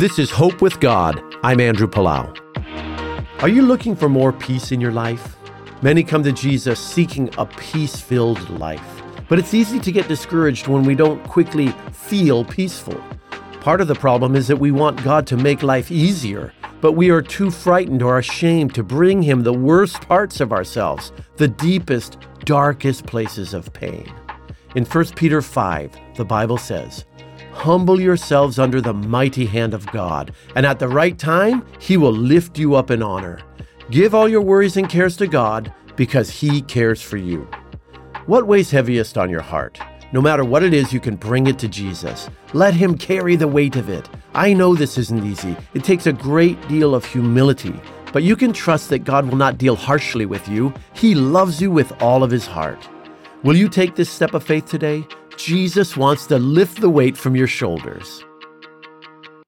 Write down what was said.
This is Hope with God. I'm Andrew Palau. Are you looking for more peace in your life? Many come to Jesus seeking a peace filled life. But it's easy to get discouraged when we don't quickly feel peaceful. Part of the problem is that we want God to make life easier, but we are too frightened or ashamed to bring Him the worst parts of ourselves, the deepest, darkest places of pain. In 1 Peter 5, the Bible says, Humble yourselves under the mighty hand of God, and at the right time, He will lift you up in honor. Give all your worries and cares to God because He cares for you. What weighs heaviest on your heart? No matter what it is, you can bring it to Jesus. Let Him carry the weight of it. I know this isn't easy. It takes a great deal of humility, but you can trust that God will not deal harshly with you. He loves you with all of His heart. Will you take this step of faith today? Jesus wants to lift the weight from your shoulders.